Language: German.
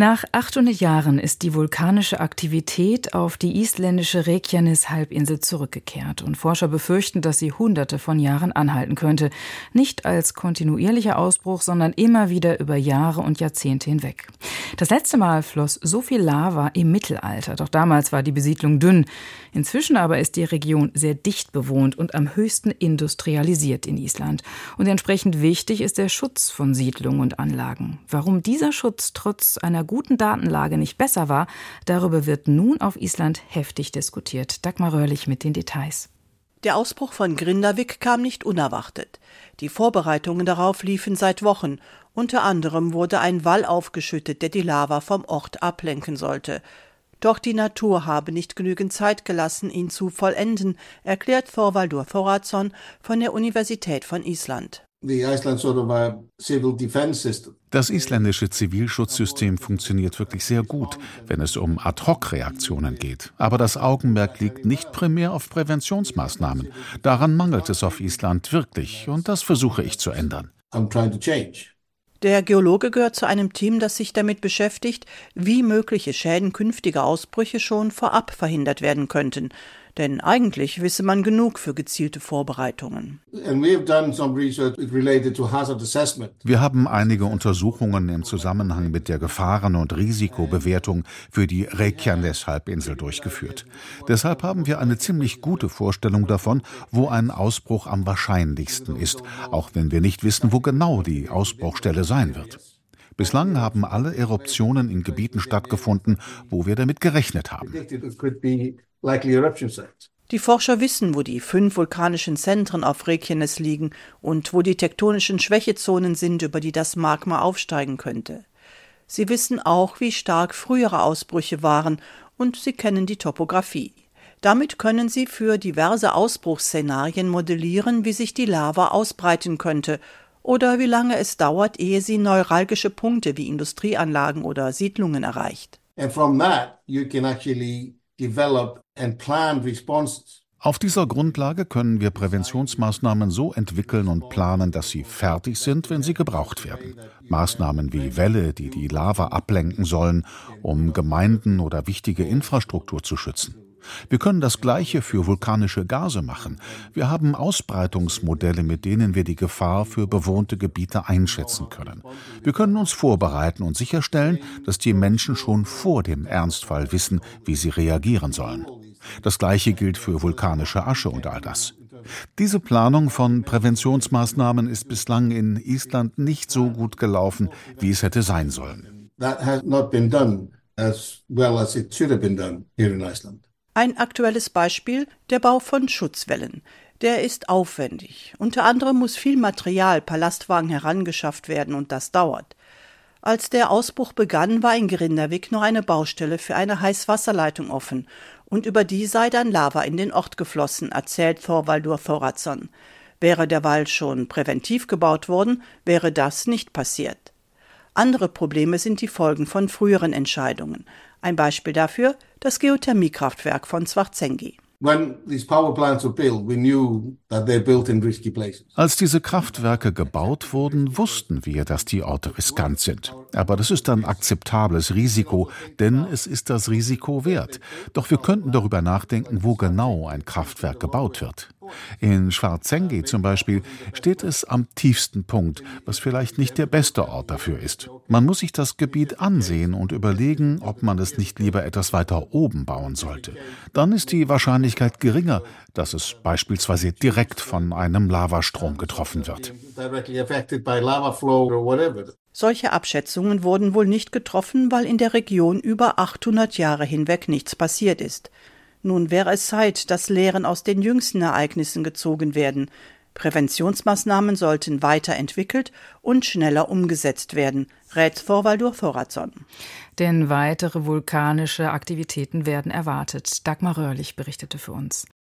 Nach 800 Jahren ist die vulkanische Aktivität auf die isländische Reykjanes-Halbinsel zurückgekehrt und Forscher befürchten, dass sie hunderte von Jahren anhalten könnte. Nicht als kontinuierlicher Ausbruch, sondern immer wieder über Jahre und Jahrzehnte hinweg. Das letzte Mal floss so viel Lava im Mittelalter, doch damals war die Besiedlung dünn. Inzwischen aber ist die Region sehr dicht bewohnt und am höchsten industrialisiert in Island. Und entsprechend wichtig ist der Schutz von Siedlungen und Anlagen. Warum dieser Schutz trotz einer guten Datenlage nicht besser war, darüber wird nun auf Island heftig diskutiert. Dagmar Röhrlich mit den Details. Der Ausbruch von Grindavik kam nicht unerwartet. Die Vorbereitungen darauf liefen seit Wochen. Unter anderem wurde ein Wall aufgeschüttet, der die Lava vom Ort ablenken sollte. Doch die Natur habe nicht genügend Zeit gelassen, ihn zu vollenden, erklärt Thorvaldur Thoradsson von der Universität von Island. Das isländische Zivilschutzsystem funktioniert wirklich sehr gut, wenn es um Ad-hoc-Reaktionen geht. Aber das Augenmerk liegt nicht primär auf Präventionsmaßnahmen. Daran mangelt es auf Island wirklich und das versuche ich zu ändern. Der Geologe gehört zu einem Team, das sich damit beschäftigt, wie mögliche Schäden künftiger Ausbrüche schon vorab verhindert werden könnten. Denn eigentlich wisse man genug für gezielte Vorbereitungen. Wir haben einige Untersuchungen im Zusammenhang mit der Gefahren- und Risikobewertung für die Reykjanes-Halbinsel durchgeführt. Deshalb haben wir eine ziemlich gute Vorstellung davon, wo ein Ausbruch am wahrscheinlichsten ist, auch wenn wir nicht wissen, wo genau die Ausbruchstelle sein wird. Bislang haben alle Eruptionen in Gebieten stattgefunden, wo wir damit gerechnet haben. Die Forscher wissen, wo die fünf vulkanischen Zentren auf Reykjanes liegen und wo die tektonischen Schwächezonen sind, über die das Magma aufsteigen könnte. Sie wissen auch, wie stark frühere Ausbrüche waren und sie kennen die Topographie. Damit können sie für diverse Ausbruchsszenarien modellieren, wie sich die Lava ausbreiten könnte oder wie lange es dauert, ehe sie neuralgische Punkte wie Industrieanlagen oder Siedlungen erreicht. And from that you can actually develop and plan responses. Auf dieser Grundlage können wir Präventionsmaßnahmen so entwickeln und planen, dass sie fertig sind, wenn sie gebraucht werden. Maßnahmen wie Wälle, die die Lava ablenken sollen, um Gemeinden oder wichtige Infrastruktur zu schützen. Wir können das Gleiche für vulkanische Gase machen. Wir haben Ausbreitungsmodelle, mit denen wir die Gefahr für bewohnte Gebiete einschätzen können. Wir können uns vorbereiten und sicherstellen, dass die Menschen schon vor dem Ernstfall wissen, wie sie reagieren sollen. Das Gleiche gilt für vulkanische Asche und all das. Diese Planung von Präventionsmaßnahmen ist bislang in Island nicht so gut gelaufen, wie es hätte sein sollen. That has not been done as well as it should have been done. Ein aktuelles Beispiel der Bau von Schutzwellen. Der ist aufwendig. Unter anderem muss viel Material per Lastwagen herangeschafft werden und das dauert. Als der Ausbruch begann, war in Grinderwig noch eine Baustelle für eine Heißwasserleitung offen und über die sei dann Lava in den Ort geflossen, erzählt Thorvaldur Thoradsson. Wäre der Wall schon präventiv gebaut worden, wäre das nicht passiert. Andere Probleme sind die Folgen von früheren Entscheidungen. Ein Beispiel dafür das Geothermiekraftwerk von Zwarzengi. Als diese Kraftwerke gebaut wurden, wussten wir, dass die Orte riskant sind. Aber das ist ein akzeptables Risiko, denn es ist das Risiko wert. Doch wir könnten darüber nachdenken, wo genau ein Kraftwerk gebaut wird. In Schwarzengi zum Beispiel steht es am tiefsten Punkt, was vielleicht nicht der beste Ort dafür ist. Man muss sich das Gebiet ansehen und überlegen, ob man es nicht lieber etwas weiter oben bauen sollte. Dann ist die Wahrscheinlichkeit geringer, dass es beispielsweise direkt von einem Lavastrom getroffen wird. Solche Abschätzungen wurden wohl nicht getroffen, weil in der Region über 800 Jahre hinweg nichts passiert ist. Nun wäre es Zeit, dass Lehren aus den jüngsten Ereignissen gezogen werden. Präventionsmaßnahmen sollten weiterentwickelt und schneller umgesetzt werden, rät Thorvaldur Thoradsson. Denn weitere vulkanische Aktivitäten werden erwartet. Dagmar Röhrlich berichtete für uns.